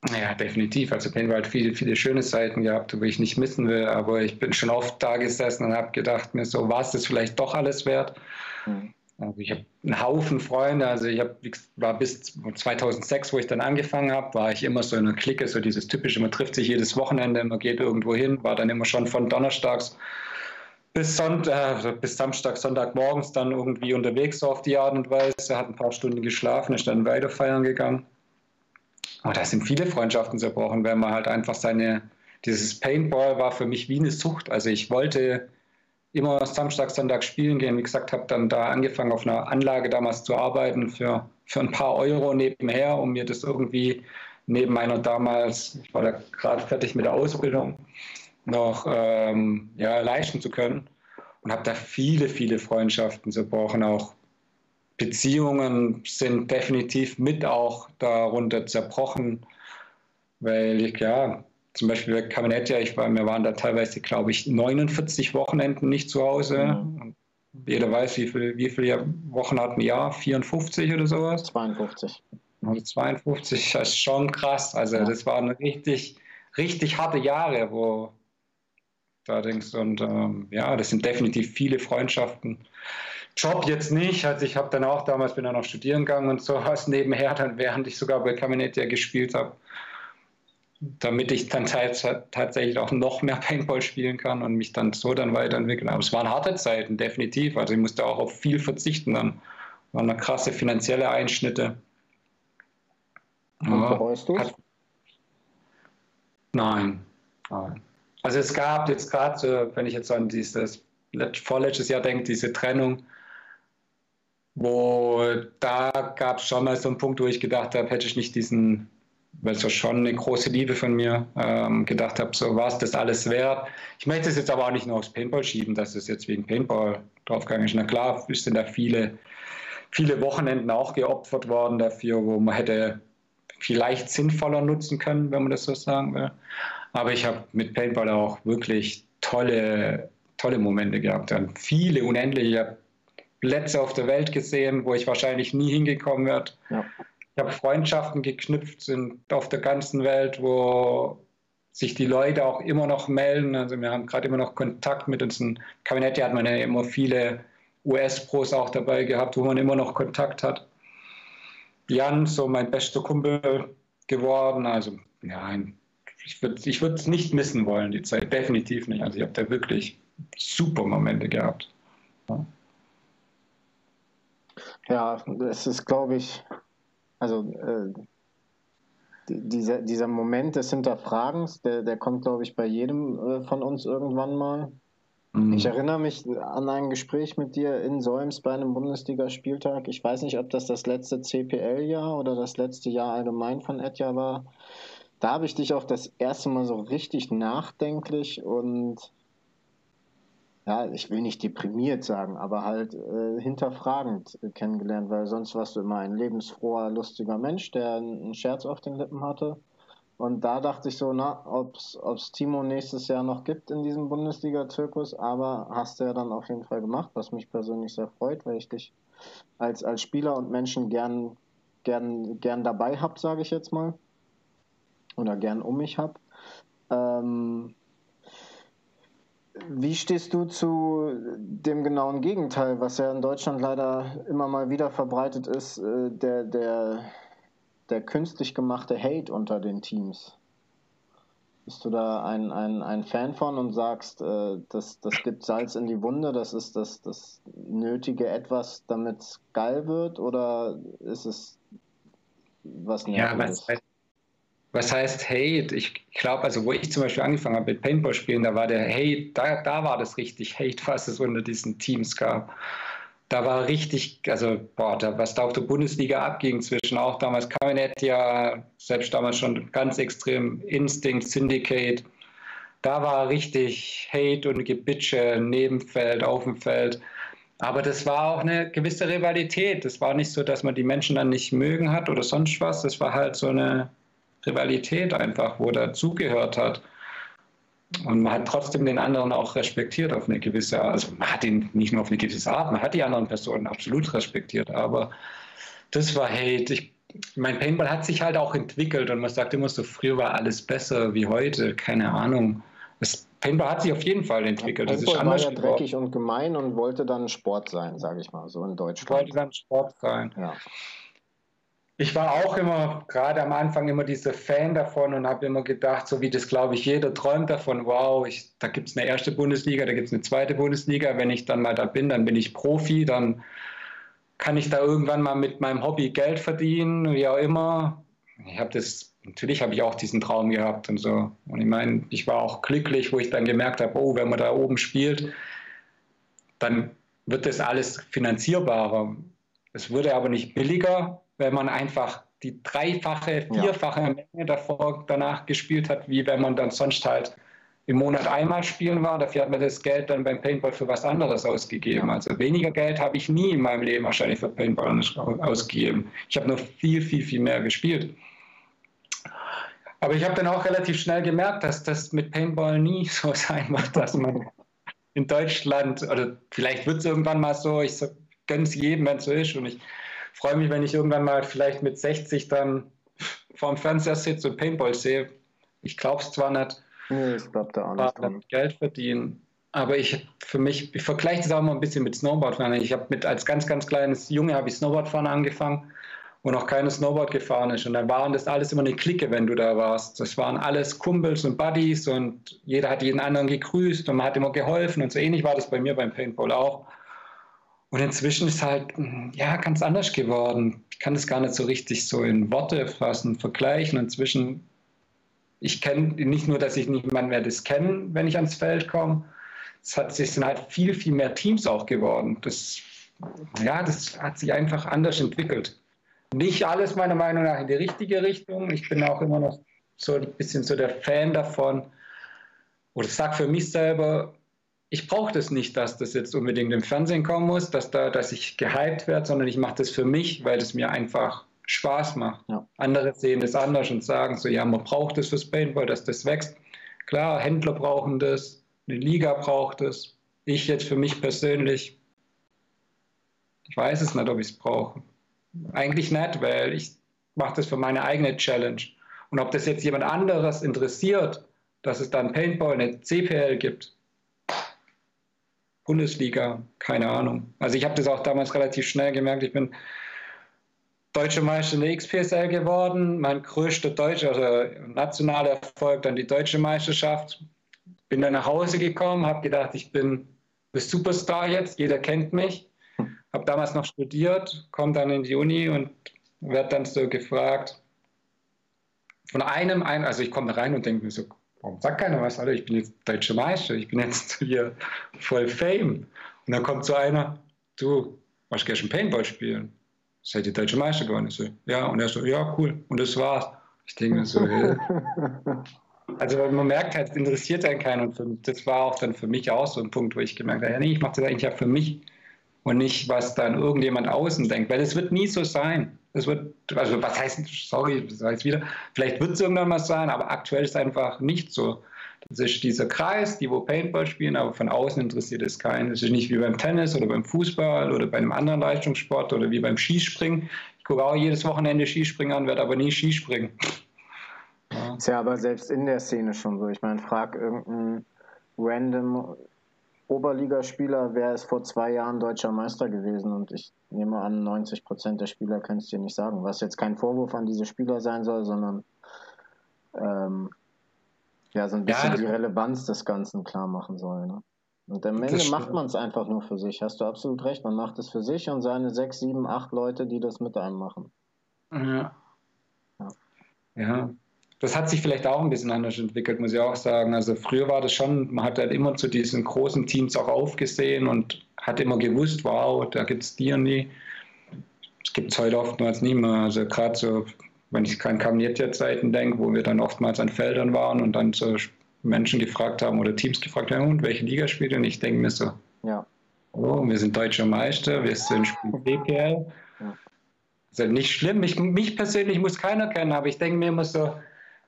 Ja, definitiv. Also Paintball hat viele, viele schöne Seiten gehabt, wo ich nicht missen will. Aber ich bin schon oft da gesessen und habe gedacht mir so, war es das vielleicht doch alles wert? Mhm. Also ich habe einen Haufen Freunde. Also ich hab, war bis 2006, wo ich dann angefangen habe, war ich immer so in einer Clique, so dieses typische, man trifft sich jedes Wochenende, man geht irgendwo hin, war dann immer schon von Donnerstags bis, Sonntag, äh, bis Samstag, Sonntagmorgens dann irgendwie unterwegs so auf die Art und Weise, hat ein paar Stunden geschlafen, ist dann weiter feiern gegangen. Aber da sind viele Freundschaften zerbrochen, weil man halt einfach seine, dieses Paintball war für mich wie eine Sucht. Also ich wollte immer Samstag, Sonntag spielen gehen. Wie gesagt, habe dann da angefangen, auf einer Anlage damals zu arbeiten für, für ein paar Euro nebenher, um mir das irgendwie neben meiner damals, ich war da gerade fertig mit der Ausbildung, noch ähm, ja, leisten zu können. Und habe da viele, viele Freundschaften zerbrochen. Auch Beziehungen sind definitiv mit auch darunter zerbrochen, weil ich ja zum Beispiel bei Kabinett, ich war, wir waren da teilweise, glaube ich, 49 Wochenenden nicht zu Hause. Mhm. Jeder weiß, wie, viel, wie viele Wochen hat ein Jahr? 54 oder sowas? 52. 52, das ist schon krass. Also ja. das waren richtig, richtig harte Jahre, wo da denkst und ähm, ja, das sind definitiv viele Freundschaften. Job jetzt nicht, also ich habe dann auch damals bin dann noch studieren gegangen und sowas nebenher, dann während ich sogar bei Kabinett gespielt habe damit ich dann tatsächlich auch noch mehr Paintball spielen kann und mich dann so dann weiterentwickeln. Aber es waren harte Zeiten, definitiv. Also ich musste auch auf viel verzichten. Dann waren da krasse finanzielle Einschnitte. Und bereust du es? Nein, nein. Also es gab jetzt gerade, wenn ich jetzt an dieses vorletztes Jahr denke, diese Trennung, wo da gab es schon mal so einen Punkt, wo ich gedacht habe, hätte ich nicht diesen weil es ja schon eine große Liebe von mir ähm, gedacht habe, so war es das alles wert. Ich möchte es jetzt aber auch nicht nur aufs Paintball schieben, dass es jetzt wegen Paintball draufgegangen ist. Na klar, sind da viele, viele Wochenenden auch geopfert worden dafür, wo man hätte vielleicht sinnvoller nutzen können, wenn man das so sagen will. Aber ich habe mit Paintball auch wirklich tolle, tolle Momente gehabt. Dann viele, unendliche. Plätze auf der Welt gesehen, wo ich wahrscheinlich nie hingekommen werde. Ja ich habe Freundschaften geknüpft sind auf der ganzen Welt, wo sich die Leute auch immer noch melden. Also wir haben gerade immer noch Kontakt mit unseren Kabinett. Hat man ja immer viele US-Pros auch dabei gehabt, wo man immer noch Kontakt hat. Jan, so mein bester Kumpel geworden. Also ja, ich würde ich es nicht missen wollen, die Zeit. Definitiv nicht. Also ich habe da wirklich super Momente gehabt. Ja es ist, glaube ich, also äh, dieser, dieser Moment des Hinterfragens, der, der kommt, glaube ich, bei jedem äh, von uns irgendwann mal. Mhm. Ich erinnere mich an ein Gespräch mit dir in Solms bei einem Bundesligaspieltag. Ich weiß nicht, ob das das letzte CPL-Jahr oder das letzte Jahr allgemein von Etja war. Da habe ich dich auch das erste Mal so richtig nachdenklich und ja, ich will nicht deprimiert sagen, aber halt äh, hinterfragend kennengelernt, weil sonst warst du immer ein lebensfroher, lustiger Mensch, der einen Scherz auf den Lippen hatte. Und da dachte ich so, na, ob es Timo nächstes Jahr noch gibt in diesem Bundesliga-Zirkus, aber hast du ja dann auf jeden Fall gemacht, was mich persönlich sehr freut, weil ich dich als, als Spieler und Menschen gern, gern, gern dabei hab, sage ich jetzt mal. Oder gern um mich hab. Ähm, wie stehst du zu dem genauen Gegenteil, was ja in Deutschland leider immer mal wieder verbreitet ist, äh, der, der, der künstlich gemachte Hate unter den Teams? Bist du da ein, ein, ein Fan von und sagst, äh, das, das gibt Salz in die Wunde, das ist das, das nötige Etwas, damit es geil wird? Oder ist es was Nerviges? Ja, was, was heißt Hate? Ich glaube, also wo ich zum Beispiel angefangen habe mit Paintball-Spielen, da war der Hate, da, da war das richtig Hate, was es unter diesen Teams gab da war richtig, also boah, da, was da auf der Bundesliga abging zwischen auch damals ja selbst damals schon ganz extrem Instinct, Syndicate, da war richtig Hate und Gebitsche neben Feld, auf dem Feld. Aber das war auch eine gewisse Rivalität. Das war nicht so, dass man die Menschen dann nicht mögen hat oder sonst was. Das war halt so eine Rivalität einfach, wo dazugehört hat. Und man hat trotzdem den anderen auch respektiert auf eine gewisse Art. Also man hat ihn nicht nur auf eine gewisse Art, man hat die anderen Personen absolut respektiert. Aber das war Hate. Ich, mein Paintball hat sich halt auch entwickelt und man sagt immer so, früher war alles besser wie heute. Keine Ahnung. Das Paintball hat sich auf jeden Fall entwickelt. Ja, Paintball war ja dreckig und gemein und wollte dann Sport sein, sage ich mal, so in Deutschland. Wollte dann Sport sein. Ja ich war auch immer, gerade am Anfang, immer dieser Fan davon und habe immer gedacht, so wie das, glaube ich, jeder träumt davon, wow, ich, da gibt es eine erste Bundesliga, da gibt es eine zweite Bundesliga. Wenn ich dann mal da bin, dann bin ich Profi, dann kann ich da irgendwann mal mit meinem Hobby Geld verdienen, wie auch immer. Ich habe das, natürlich habe ich auch diesen Traum gehabt und so. Und ich meine, ich war auch glücklich, wo ich dann gemerkt habe, oh, wenn man da oben spielt, dann wird das alles finanzierbarer. Es wurde aber nicht billiger, wenn man einfach die dreifache, vierfache ja. Menge davor, danach gespielt hat, wie wenn man dann sonst halt im Monat einmal spielen war. Dafür hat man das Geld dann beim Paintball für was anderes ausgegeben. Also weniger Geld habe ich nie in meinem Leben wahrscheinlich für Paintball ausgegeben. Ich habe nur viel, viel, viel mehr gespielt. Aber ich habe dann auch relativ schnell gemerkt, dass das mit Paintball nie so sein wird, dass man in Deutschland, oder vielleicht wird es irgendwann mal so, ich gönne es jedem, wenn es so ist. Und ich freue mich, wenn ich irgendwann mal vielleicht mit 60 dann vorm Fernseher sitze und Paintball sehe. Ich glaube es zwar nicht, nee, ich glaube da auch nicht dran. Geld verdienen, aber ich für mich, ich vergleiche das auch mal ein bisschen mit Snowboardfahren. Ich habe mit als ganz, ganz kleines Junge habe ich Snowboardfahren angefangen wo noch keine Snowboard gefahren ist. Und dann waren das alles immer eine Clique, wenn du da warst. Das waren alles Kumpels und Buddies und jeder hat jeden anderen gegrüßt und man hat immer geholfen und so ähnlich war das bei mir beim Paintball auch. Und inzwischen ist halt hm, ja ganz anders geworden. Ich kann das gar nicht so richtig so in Worte fassen, vergleichen. Inzwischen, ich kenne nicht nur, dass ich niemand mehr das kenne, wenn ich ans Feld komme. Es, hat, es sind halt viel, viel mehr Teams auch geworden. Das, ja, das hat sich einfach anders entwickelt. Nicht alles meiner Meinung nach in die richtige Richtung. Ich bin auch immer noch so ein bisschen so der Fan davon. Oder sag für mich selber, ich brauche das nicht, dass das jetzt unbedingt im Fernsehen kommen muss, dass, da, dass ich gehypt werde, sondern ich mache das für mich, weil es mir einfach Spaß macht. Ja. Andere sehen das anders und sagen so, ja, man braucht das fürs Paintball, dass das wächst. Klar, Händler brauchen das, eine Liga braucht es. Ich jetzt für mich persönlich, ich weiß es nicht, ob ich es brauche. Eigentlich nicht, weil ich mache das für meine eigene Challenge. Und ob das jetzt jemand anderes interessiert, dass es dann Paintball, eine CPL gibt, Bundesliga, keine Ahnung. Also ich habe das auch damals relativ schnell gemerkt. Ich bin deutscher Meister in der XPSL geworden. Mein größter deutscher, also nationaler Erfolg, dann die deutsche Meisterschaft. Bin dann nach Hause gekommen, habe gedacht, ich bin der Superstar jetzt, jeder kennt mich. Habe damals noch studiert, komme dann in die Uni und werde dann so gefragt, von einem, also ich komme rein und denke mir so, warum sagt keiner was? Alter, ich bin jetzt deutscher Meister, ich bin jetzt hier voll Fame. Und dann kommt so einer, du, was gehst du Paintball spielen? Seid ihr deutscher Meister geworden? Ich so, ja, und er so, ja, cool. Und das war's. Ich denke mir so, hey. Also man merkt halt, es interessiert einen keinen. Und für, das war auch dann für mich auch so ein Punkt, wo ich gemerkt habe, ja, nee, ich mache das eigentlich ja für mich und nicht, was dann irgendjemand außen denkt. Weil es wird nie so sein. Es wird, also was heißt, sorry, das heißt wieder, vielleicht wird es irgendwann mal sein, aber aktuell ist es einfach nicht so. Das ist dieser Kreis, die wo Paintball spielen, aber von außen interessiert es keinen. Das ist nicht wie beim Tennis oder beim Fußball oder bei einem anderen Leistungssport oder wie beim Skispringen. Ich gucke auch jedes Wochenende Skispringen an, werde aber nie Skispringen. Ja. Ist ja aber selbst in der Szene schon so. Ich meine, frag irgendeinen random Oberligaspieler wäre es vor zwei Jahren deutscher Meister gewesen und ich nehme an, 90 Prozent der Spieler können es dir nicht sagen. Was jetzt kein Vorwurf an diese Spieler sein soll, sondern ähm, Ja, so ein bisschen ja, die Relevanz des Ganzen klar machen soll. Ne? Und am Ende macht man es einfach nur für sich. Hast du absolut recht. Man macht es für sich und seine sechs, sieben, acht Leute, die das mit einem machen. Ja. Ja. ja. Das hat sich vielleicht auch ein bisschen anders entwickelt, muss ich auch sagen. Also früher war das schon, man hat halt immer zu diesen großen Teams auch aufgesehen und hat immer gewusst, wow, da gibt es die und die. Das gibt es heute oftmals nicht mehr. Also gerade so, wenn ich an Kamnietja-Zeiten denke, wo wir dann oftmals an Feldern waren und dann so Menschen gefragt haben oder Teams gefragt haben, und welche Liga spielt ihr? Und ich denke mir so, ja. oh, wir sind deutscher Meister, wir sind BPL. Ja. Also nicht schlimm, mich, mich persönlich muss keiner kennen, aber ich denke mir immer so,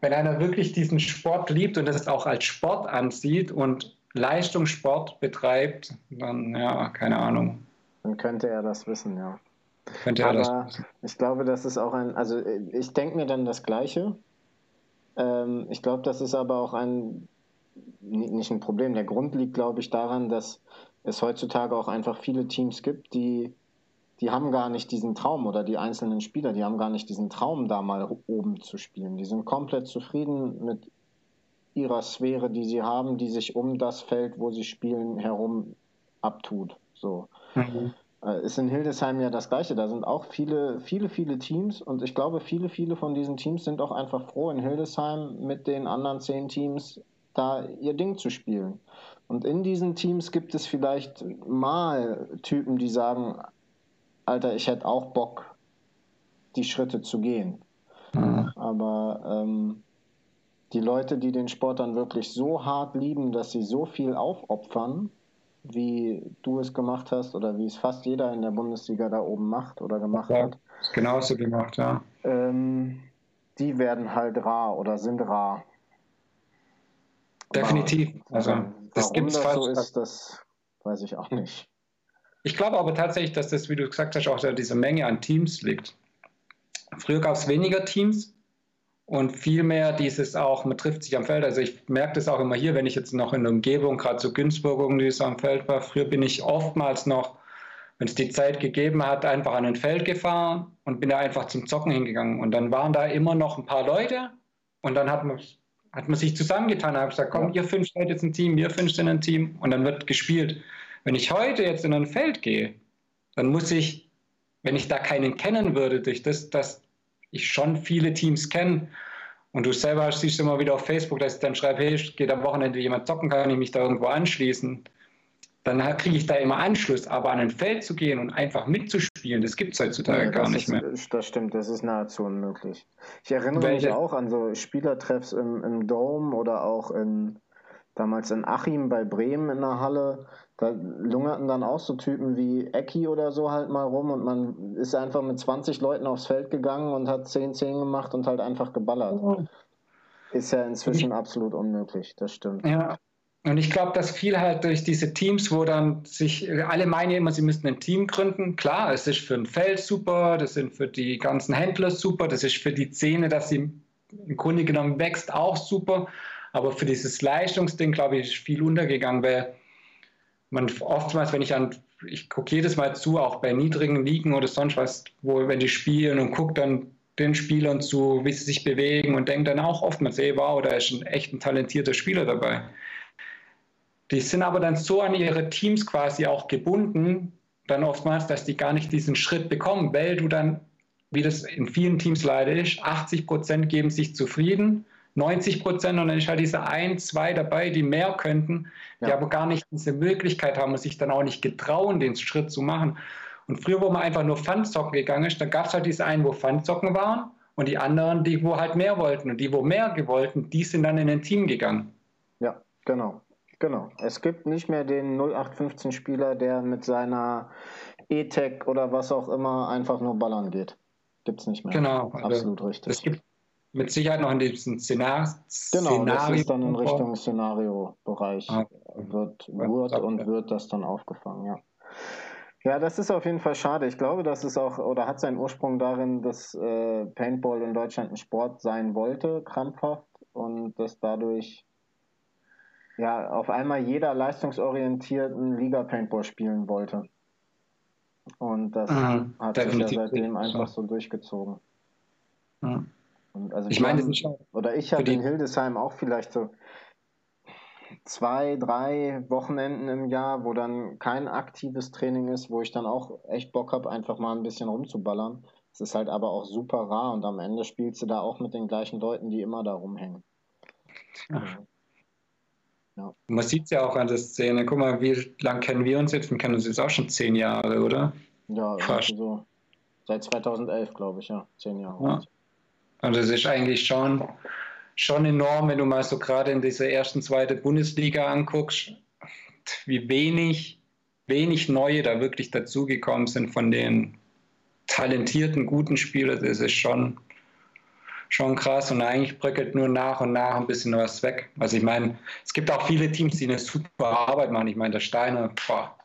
wenn einer wirklich diesen Sport liebt und das auch als Sport ansieht und Leistungssport betreibt, dann ja, keine Ahnung. Dann könnte er das wissen, ja. Könnte er Aber das wissen. ich glaube, das ist auch ein, also ich denke mir dann das Gleiche. Ähm, ich glaube, das ist aber auch ein, nicht ein Problem. Der Grund liegt, glaube ich, daran, dass es heutzutage auch einfach viele Teams gibt, die, die haben gar nicht diesen Traum oder die einzelnen Spieler, die haben gar nicht diesen Traum, da mal oben zu spielen. Die sind komplett zufrieden mit ihrer Sphäre, die sie haben, die sich um das Feld, wo sie spielen, herum abtut. So. Mhm. Äh, ist in Hildesheim ja das Gleiche. Da sind auch viele, viele, viele Teams und ich glaube, viele, viele von diesen Teams sind auch einfach froh, in Hildesheim mit den anderen zehn Teams da ihr Ding zu spielen. Und in diesen Teams gibt es vielleicht mal Typen, die sagen, Alter, ich hätte auch Bock, die Schritte zu gehen. Mhm. Aber ähm, die Leute, die den Sport dann wirklich so hart lieben, dass sie so viel aufopfern, wie du es gemacht hast oder wie es fast jeder in der Bundesliga da oben macht oder gemacht ja, hat. Genauso gemacht, ja. Ähm, die werden halt rar oder sind rar. Definitiv. Aber, also, das warum das so ist, das weiß ich auch nicht. Ich glaube aber tatsächlich, dass das, wie du gesagt hast, auch diese Menge an Teams liegt. Früher gab es weniger Teams, und vielmehr dieses auch, man trifft sich am Feld. Also ich merke das auch immer hier, wenn ich jetzt noch in der Umgebung, gerade so Günzburg irgendwie so am Feld war. Früher bin ich oftmals noch, wenn es die Zeit gegeben hat, einfach an ein Feld gefahren und bin da einfach zum Zocken hingegangen. Und dann waren da immer noch ein paar Leute und dann hat man, hat man sich zusammengetan, hat gesagt, komm, ihr fünf seid jetzt ein Team, ihr fünf sind ein Team und dann wird gespielt. Wenn ich heute jetzt in ein Feld gehe, dann muss ich, wenn ich da keinen kennen würde, durch das, dass ich schon viele Teams kenne. Und du selber siehst immer wieder auf Facebook, dass ich dann schreibe, hey, geht am Wochenende jemand zocken, kann ich mich da irgendwo anschließen. Dann kriege ich da immer Anschluss. Aber an ein Feld zu gehen und einfach mitzuspielen, das gibt es heutzutage ja, gar nicht ist, mehr. Das stimmt, das ist nahezu unmöglich. Ich erinnere Welche? mich auch an so Spielertreffs im, im Dome oder auch in, damals in Achim bei Bremen in der Halle da lungerten dann auch so Typen wie Ecki oder so halt mal rum und man ist einfach mit 20 Leuten aufs Feld gegangen und hat 10-10 gemacht und halt einfach geballert. Ist ja inzwischen ich, absolut unmöglich, das stimmt. Ja, und ich glaube, dass viel halt durch diese Teams, wo dann sich alle meinen immer, sie müssten ein Team gründen. Klar, es ist für ein Feld super, das sind für die ganzen Händler super, das ist für die Szene, dass sie im Grunde genommen wächst, auch super. Aber für dieses Leistungsding, glaube ich, ist viel untergegangen, weil man oftmals, wenn ich an, ich gucke jedes Mal zu, auch bei niedrigen Ligen oder sonst was, wo, wenn die spielen und gucke dann den Spielern zu, wie sie sich bewegen und denke dann auch oftmals, ey, wow, da ist ein echt ein talentierter Spieler dabei. Die sind aber dann so an ihre Teams quasi auch gebunden, dann oftmals, dass die gar nicht diesen Schritt bekommen, weil du dann, wie das in vielen Teams leider ist, 80 Prozent geben sich zufrieden 90 Prozent und dann ist halt diese ein, zwei dabei, die mehr könnten, die ja. aber gar nicht diese Möglichkeit haben und sich dann auch nicht getrauen, den Schritt zu machen. Und früher, wo man einfach nur Pfandzocken gegangen ist, da gab es halt diese einen, wo Pfandzocken waren und die anderen, die wo halt mehr wollten. Und die, wo mehr gewollten, die sind dann in ein Team gegangen. Ja, genau. Genau. Es gibt nicht mehr den 0815-Spieler, der mit seiner E-Tech oder was auch immer einfach nur ballern geht. Gibt es nicht mehr. Genau. Also Absolut richtig. Es gibt mit Sicherheit noch in diesem Szenar genau, Szenario. Genau, das ist dann in Richtung Szenario-Bereich. Ah, wird, wird und wird das dann aufgefangen, ja. Ja, das ist auf jeden Fall schade. Ich glaube, dass es auch oder hat seinen Ursprung darin, dass äh, Paintball in Deutschland ein Sport sein wollte, krampfhaft, und dass dadurch ja auf einmal jeder leistungsorientierten Liga Paintball spielen wollte. Und das mhm, hat sich ja seitdem einfach so durchgezogen. Mhm. Also ich meine, oder ich hatte in Hildesheim auch vielleicht so zwei, drei Wochenenden im Jahr, wo dann kein aktives Training ist, wo ich dann auch echt Bock habe, einfach mal ein bisschen rumzuballern. Es ist halt aber auch super rar und am Ende spielst du da auch mit den gleichen Leuten, die immer da rumhängen. Ja. Man sieht es ja auch an der Szene. Guck mal, wie lange kennen wir uns jetzt? Wir kennen uns jetzt auch schon zehn Jahre, oder? Ja, Fast. so. Seit 2011, glaube ich, ja. Zehn Jahre. Ja. Und das ist eigentlich schon schon enorm, wenn du mal so gerade in dieser ersten, zweiten Bundesliga anguckst, wie wenig, wenig Neue da wirklich dazugekommen sind von den talentierten, guten Spielern. Das ist schon, schon krass und eigentlich bröckelt nur nach und nach ein bisschen was weg. Also ich meine, es gibt auch viele Teams, die eine super Arbeit machen. Ich meine, der Steiner, boah,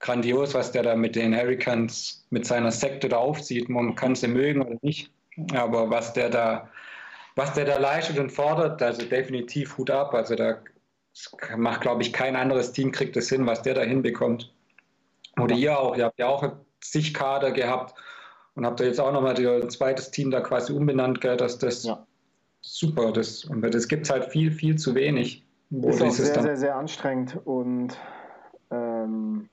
grandios, was der da mit den Hurricanes, mit seiner Sekte da aufzieht. Man kann sie mögen oder nicht, aber was der da was der da leistet und fordert, also definitiv Hut ab. Also da macht, glaube ich, kein anderes Team kriegt das hin, was der da hinbekommt. Oder ihr auch, ihr habt ja auch sich Kader gehabt und habt da jetzt auch nochmal ein zweites Team da quasi umbenannt, gell, dass das ja. super ist. Und das gibt es halt viel, viel zu wenig. Wo ist auch sehr, sehr, sehr anstrengend und ähm,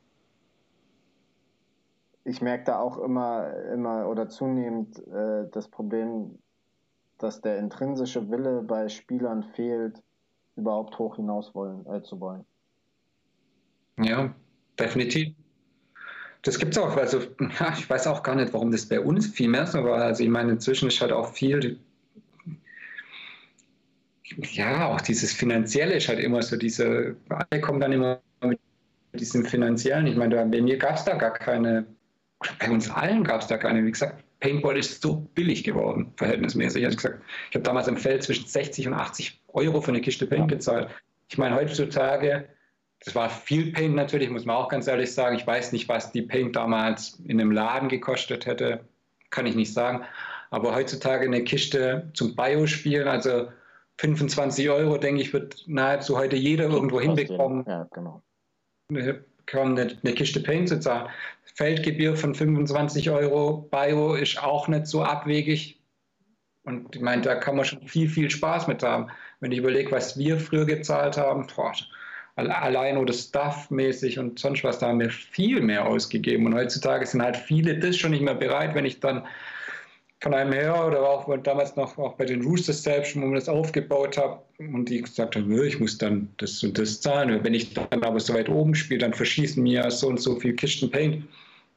ich merke da auch immer, immer oder zunehmend äh, das Problem, dass der intrinsische Wille bei Spielern fehlt, überhaupt hoch hinaus wollen, äh, zu wollen. Ja, definitiv. Das gibt es auch, also ja, ich weiß auch gar nicht, warum das bei uns viel mehr so war. Also ich meine, inzwischen ist halt auch viel, ja, auch dieses Finanzielle ist halt immer so, diese, alle kommen dann immer mit diesem Finanziellen. Ich meine, bei mir gab es da gar keine, bei uns allen gab es da keine, wie gesagt, Paintball ist so billig geworden, verhältnismäßig. Also ich gesagt, ich habe damals im Feld zwischen 60 und 80 Euro für eine Kiste Paint bezahlt. Ich meine, heutzutage, das war viel Paint natürlich, muss man auch ganz ehrlich sagen. Ich weiß nicht, was die Paint damals in einem Laden gekostet hätte, kann ich nicht sagen. Aber heutzutage eine Kiste zum Bio spielen, also 25 Euro, denke ich, wird nahezu heute jeder irgendwo hinbekommen. Ja, genau. Eine, eine, eine Kiste Paint zu zahlen. Feldgebühr von 25 Euro Bio ist auch nicht so abwegig. Und ich meine, da kann man schon viel, viel Spaß mit haben. Wenn ich überlege, was wir früher gezahlt haben, boah, allein oder Stuff-mäßig und sonst was, da haben wir viel mehr ausgegeben. Und heutzutage sind halt viele das schon nicht mehr bereit, wenn ich dann von einem höre oder auch damals noch auch bei den Roosters selbst, wo man das aufgebaut habe und die gesagt haben, ich muss dann das und das zahlen. Wenn ich dann aber so weit oben spiele, dann verschießen mir so und so viel Kisten Paint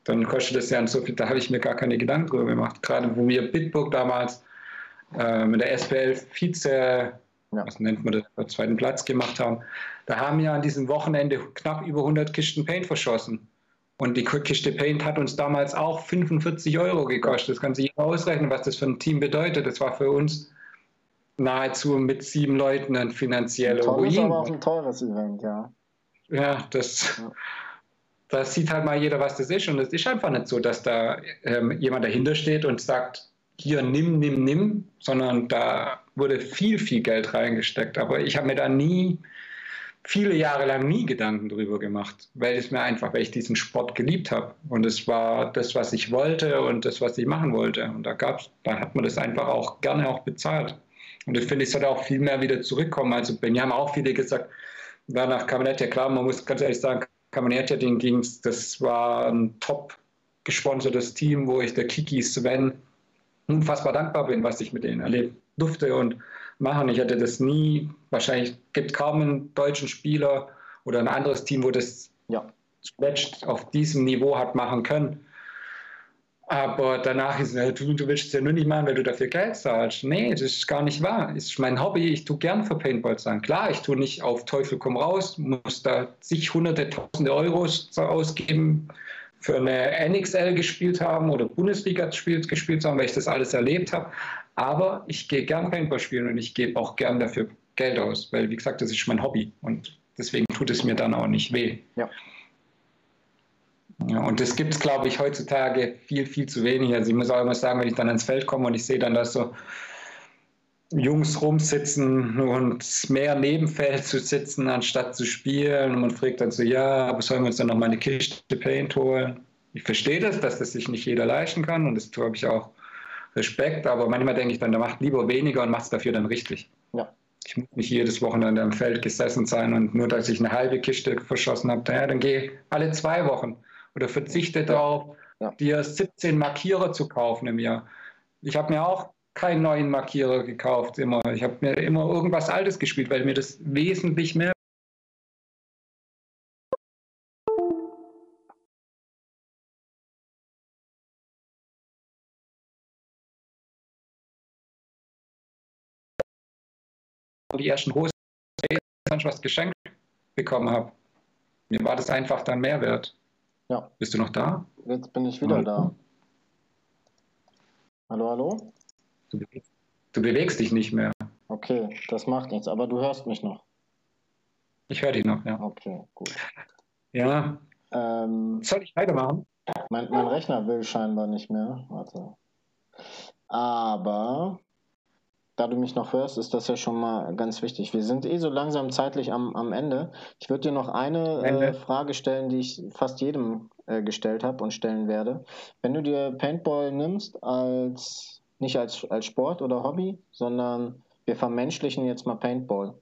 dann kostet das ja so viel, da habe ich mir gar keine Gedanken drüber gemacht. Gerade wo wir Bitburg damals äh, mit der SPL Vize, ja. was nennt man das, zweiten Platz gemacht haben, da haben wir an diesem Wochenende knapp über 100 Kisten Paint verschossen. Und die Kiste Paint hat uns damals auch 45 Euro gekostet. Das kann sich jeder ausrechnen, was das für ein Team bedeutet. Das war für uns nahezu mit sieben Leuten ein finanzieller Ruin. Das aber auch ein teures Event, ja. Ja, das, ja da sieht halt mal jeder, was das ist. Und es ist einfach nicht so, dass da ähm, jemand dahinter steht und sagt, hier nimm, nimm, nimm, sondern da wurde viel, viel Geld reingesteckt. Aber ich habe mir da nie, viele Jahre lang nie Gedanken drüber gemacht, weil es mir einfach, weil ich diesen Sport geliebt habe. Und es war das, was ich wollte und das, was ich machen wollte. Und da gab's, da hat man das einfach auch gerne auch bezahlt. Und ich finde, es sollte auch viel mehr wieder zurückkommen. Also bei mir haben auch viele gesagt, danach nicht, ja klar, man muss ganz ehrlich sagen, Caminetta, den ging's, das war ein top gesponsertes Team, wo ich der Kiki Sven unfassbar dankbar bin, was ich mit denen erleben durfte und machen. Ich hätte das nie, wahrscheinlich gibt kaum einen deutschen Spieler oder ein anderes Team, wo das ja. auf diesem Niveau hat machen können. Aber danach ist es, du, du willst es ja nur nicht machen, weil du dafür Geld zahlst. Nee, das ist gar nicht wahr. Das ist mein Hobby. Ich tue gern für Paintball sein. Klar, ich tue nicht auf Teufel komm raus, muss da zig hunderte, tausende Euros ausgeben für eine NXL gespielt haben oder Bundesliga gespielt, gespielt haben, weil ich das alles erlebt habe. Aber ich gehe gern Paintball spielen und ich gebe auch gern dafür Geld aus, weil, wie gesagt, das ist mein Hobby und deswegen tut es mir dann auch nicht weh. Ja. Ja, und das gibt es, glaube ich, heutzutage viel, viel zu wenig. Also ich muss auch immer sagen, wenn ich dann ins Feld komme und ich sehe dann, dass so Jungs rumsitzen und mehr Nebenfeld zu sitzen, anstatt zu spielen. Und man fragt dann so, ja, aber sollen wir uns dann noch mal eine Kiste Paint holen? Ich verstehe das, dass das sich nicht jeder leisten kann und das habe ich auch Respekt, aber manchmal denke ich dann, der macht lieber weniger und macht es dafür dann richtig. Ja. Ich muss nicht jedes Wochenende am Feld gesessen sein und nur, dass ich eine halbe Kiste verschossen habe, ja, dann gehe alle zwei Wochen oder verzichte ja. darauf, ja. dir 17 Markierer zu kaufen im Jahr. Ich habe mir auch keinen neuen Markierer gekauft immer. Ich habe mir immer irgendwas Altes gespielt, weil mir das wesentlich mehr die ersten Hosen was geschenkt bekommen habe. Mir war das einfach dann Mehrwert. Ja. Bist du noch da? Jetzt bin ich wieder hallo. da. Hallo, hallo? Du bewegst, du bewegst dich nicht mehr. Okay, das macht nichts, aber du hörst mich noch. Ich höre dich noch, ja. Okay, gut. Ja. Ähm, Soll ich weitermachen? Mein, mein Rechner will scheinbar nicht mehr. Warte. Aber da du mich noch hörst, ist das ja schon mal ganz wichtig. Wir sind eh so langsam zeitlich am, am Ende. Ich würde dir noch eine äh, Frage stellen, die ich fast jedem äh, gestellt habe und stellen werde. Wenn du dir Paintball nimmst als nicht als, als Sport oder Hobby, sondern wir vermenschlichen jetzt mal Paintball.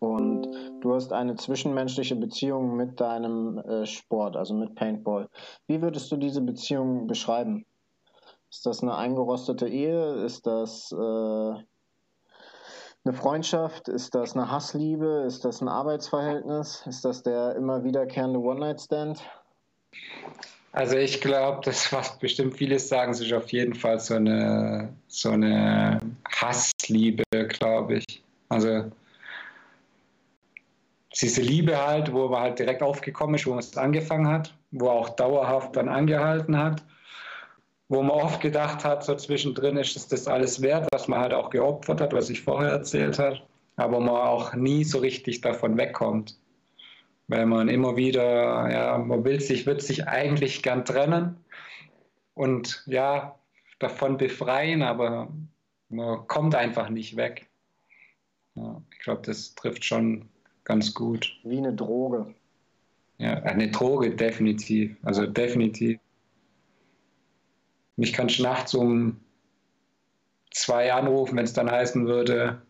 Und du hast eine zwischenmenschliche Beziehung mit deinem äh, Sport, also mit Paintball. Wie würdest du diese Beziehung beschreiben? Ist das eine eingerostete Ehe? Ist das äh, eine Freundschaft? Ist das eine Hassliebe? Ist das ein Arbeitsverhältnis? Ist das der immer wiederkehrende One-Night-Stand? Also ich glaube, das, was bestimmt vieles sagen, ist auf jeden Fall so eine, so eine Hassliebe, glaube ich. Also diese Liebe halt, wo man halt direkt aufgekommen ist, wo man es angefangen hat, wo auch dauerhaft dann angehalten hat wo man oft gedacht hat, so zwischendrin ist es das alles wert, was man halt auch geopfert hat, was ich vorher erzählt habe, aber man auch nie so richtig davon wegkommt. Weil man immer wieder, ja, man will sich, wird sich eigentlich gern trennen und ja, davon befreien, aber man kommt einfach nicht weg. Ja, ich glaube, das trifft schon ganz gut. Wie eine Droge. Ja, eine Droge, definitiv. Also definitiv. Mich kann nachts um zwei anrufen, wenn es dann heißen würde,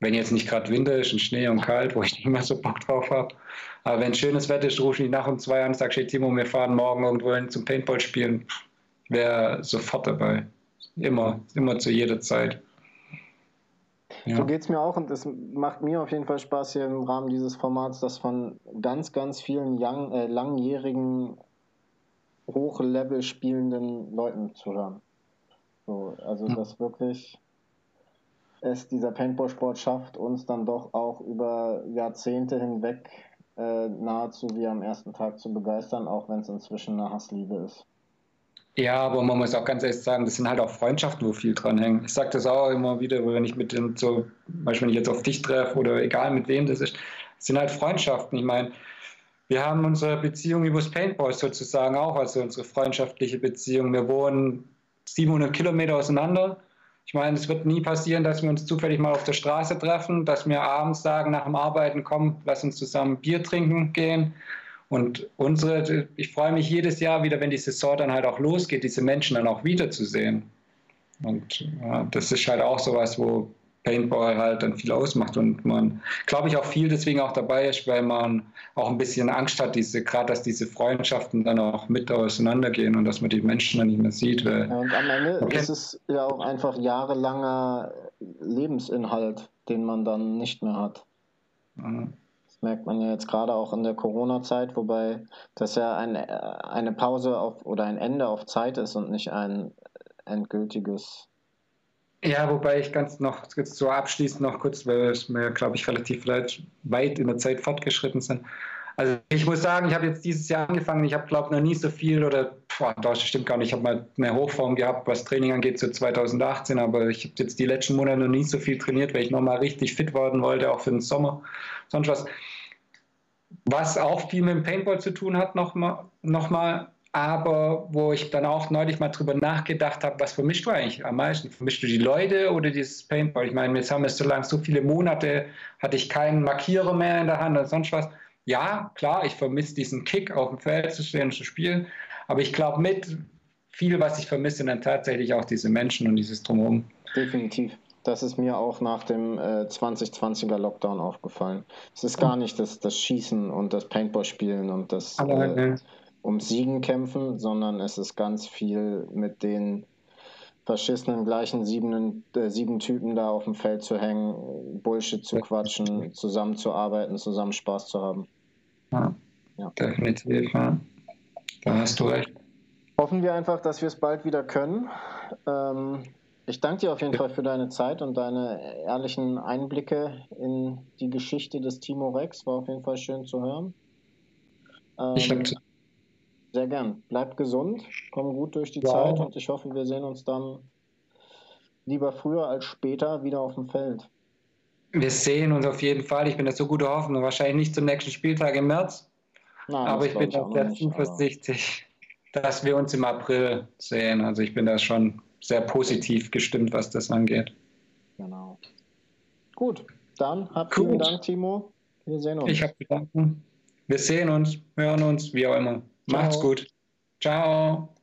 wenn jetzt nicht gerade Winter ist und Schnee und kalt, wo ich nicht mehr so Bock drauf habe. Aber wenn schönes Wetter ist, rufe ich nach um zwei an und sage, hey Timo, wir fahren morgen irgendwo hin zum Paintball spielen. Wäre sofort dabei. Immer, immer zu jeder Zeit. Ja. So geht es mir auch und es macht mir auf jeden Fall Spaß hier im Rahmen dieses Formats, das von ganz, ganz vielen young, äh, langjährigen Hochlevel spielenden Leuten zu hören. So, also mhm. dass wirklich es dieser Paintball-Sport schafft, uns dann doch auch über Jahrzehnte hinweg äh, nahezu wie am ersten Tag zu begeistern, auch wenn es inzwischen eine Hassliebe ist. Ja, aber man muss auch ganz ehrlich sagen, das sind halt auch Freundschaften, wo viel dran hängt. Ich sage das auch immer wieder, wenn ich mit den so, beispielsweise wenn ich jetzt auf dich treffe oder egal mit wem das ist, das sind halt Freundschaften. Ich meine, wir haben unsere Beziehung übers Paintball sozusagen auch, also unsere freundschaftliche Beziehung. Wir wohnen 700 Kilometer auseinander. Ich meine, es wird nie passieren, dass wir uns zufällig mal auf der Straße treffen, dass wir abends sagen, nach dem Arbeiten, komm, lass uns zusammen Bier trinken gehen. Und unsere, ich freue mich jedes Jahr wieder, wenn die Saison dann halt auch losgeht, diese Menschen dann auch wiederzusehen. Und ja, das ist halt auch sowas, wo Paintball halt dann viel ausmacht und man, glaube ich, auch viel deswegen auch dabei ist, weil man auch ein bisschen Angst hat, diese, gerade dass diese Freundschaften dann auch mit auseinandergehen und dass man die Menschen dann nicht mehr sieht. Weil, ja, und am Ende okay. ist es ja auch einfach jahrelanger Lebensinhalt, den man dann nicht mehr hat. Mhm. Das merkt man ja jetzt gerade auch in der Corona-Zeit, wobei das ja ein, eine Pause auf oder ein Ende auf Zeit ist und nicht ein endgültiges ja, wobei ich ganz noch jetzt so abschließend noch kurz, weil wir, glaube ich, relativ weit in der Zeit fortgeschritten sind. Also ich muss sagen, ich habe jetzt dieses Jahr angefangen, ich habe, glaube ich, noch nie so viel oder, boah, das stimmt gar nicht, ich habe mal mehr Hochform gehabt, was Training angeht, so 2018, aber ich habe jetzt die letzten Monate noch nie so viel trainiert, weil ich nochmal richtig fit werden wollte, auch für den Sommer, sonst was. Was auch viel mit dem Paintball zu tun hat, nochmal, noch mal, aber wo ich dann auch neulich mal drüber nachgedacht habe, was vermischst du eigentlich am meisten? Vermischst du die Leute oder dieses Paintball? Ich meine, jetzt haben wir so lange, so viele Monate, hatte ich keinen Markierer mehr in der Hand oder sonst was. Ja, klar, ich vermisse diesen Kick, auf dem Feld zu stehen und zu spielen, aber ich glaube mit, viel, was ich vermisse, sind dann tatsächlich auch diese Menschen und dieses Drumherum. Definitiv. Das ist mir auch nach dem äh, 2020er Lockdown aufgefallen. Es ist gar nicht das, das Schießen und das Paintball-Spielen und das äh, um Siegen kämpfen, sondern es ist ganz viel mit den verschissenen gleichen sieben, äh, sieben Typen da auf dem Feld zu hängen, Bullshit zu quatschen, zusammenzuarbeiten, zusammen Spaß zu haben. Ja, ja. definitiv. Ja. Da hast du recht. Hoffen wir einfach, dass wir es bald wieder können. Ähm, ich danke dir auf jeden Fall für deine Zeit und deine ehrlichen Einblicke in die Geschichte des Timo Rex. War auf jeden Fall schön zu hören. Ähm, ich habe sehr gern. Bleib gesund, komm gut durch die ja. Zeit und ich hoffe, wir sehen uns dann lieber früher als später wieder auf dem Feld. Wir sehen uns auf jeden Fall. Ich bin da so gute Hoffnung. Wahrscheinlich nicht zum nächsten Spieltag im März. Nein, aber ich bin auch sehr zuversichtlich, dass wir uns im April sehen. Also ich bin da schon sehr positiv gestimmt, was das angeht. Genau. Gut, dann habt vielen Dank, Timo. Wir sehen uns. Ich habe zu danken. Wir sehen uns, hören uns, wie auch immer. Macht's gut. Ciao.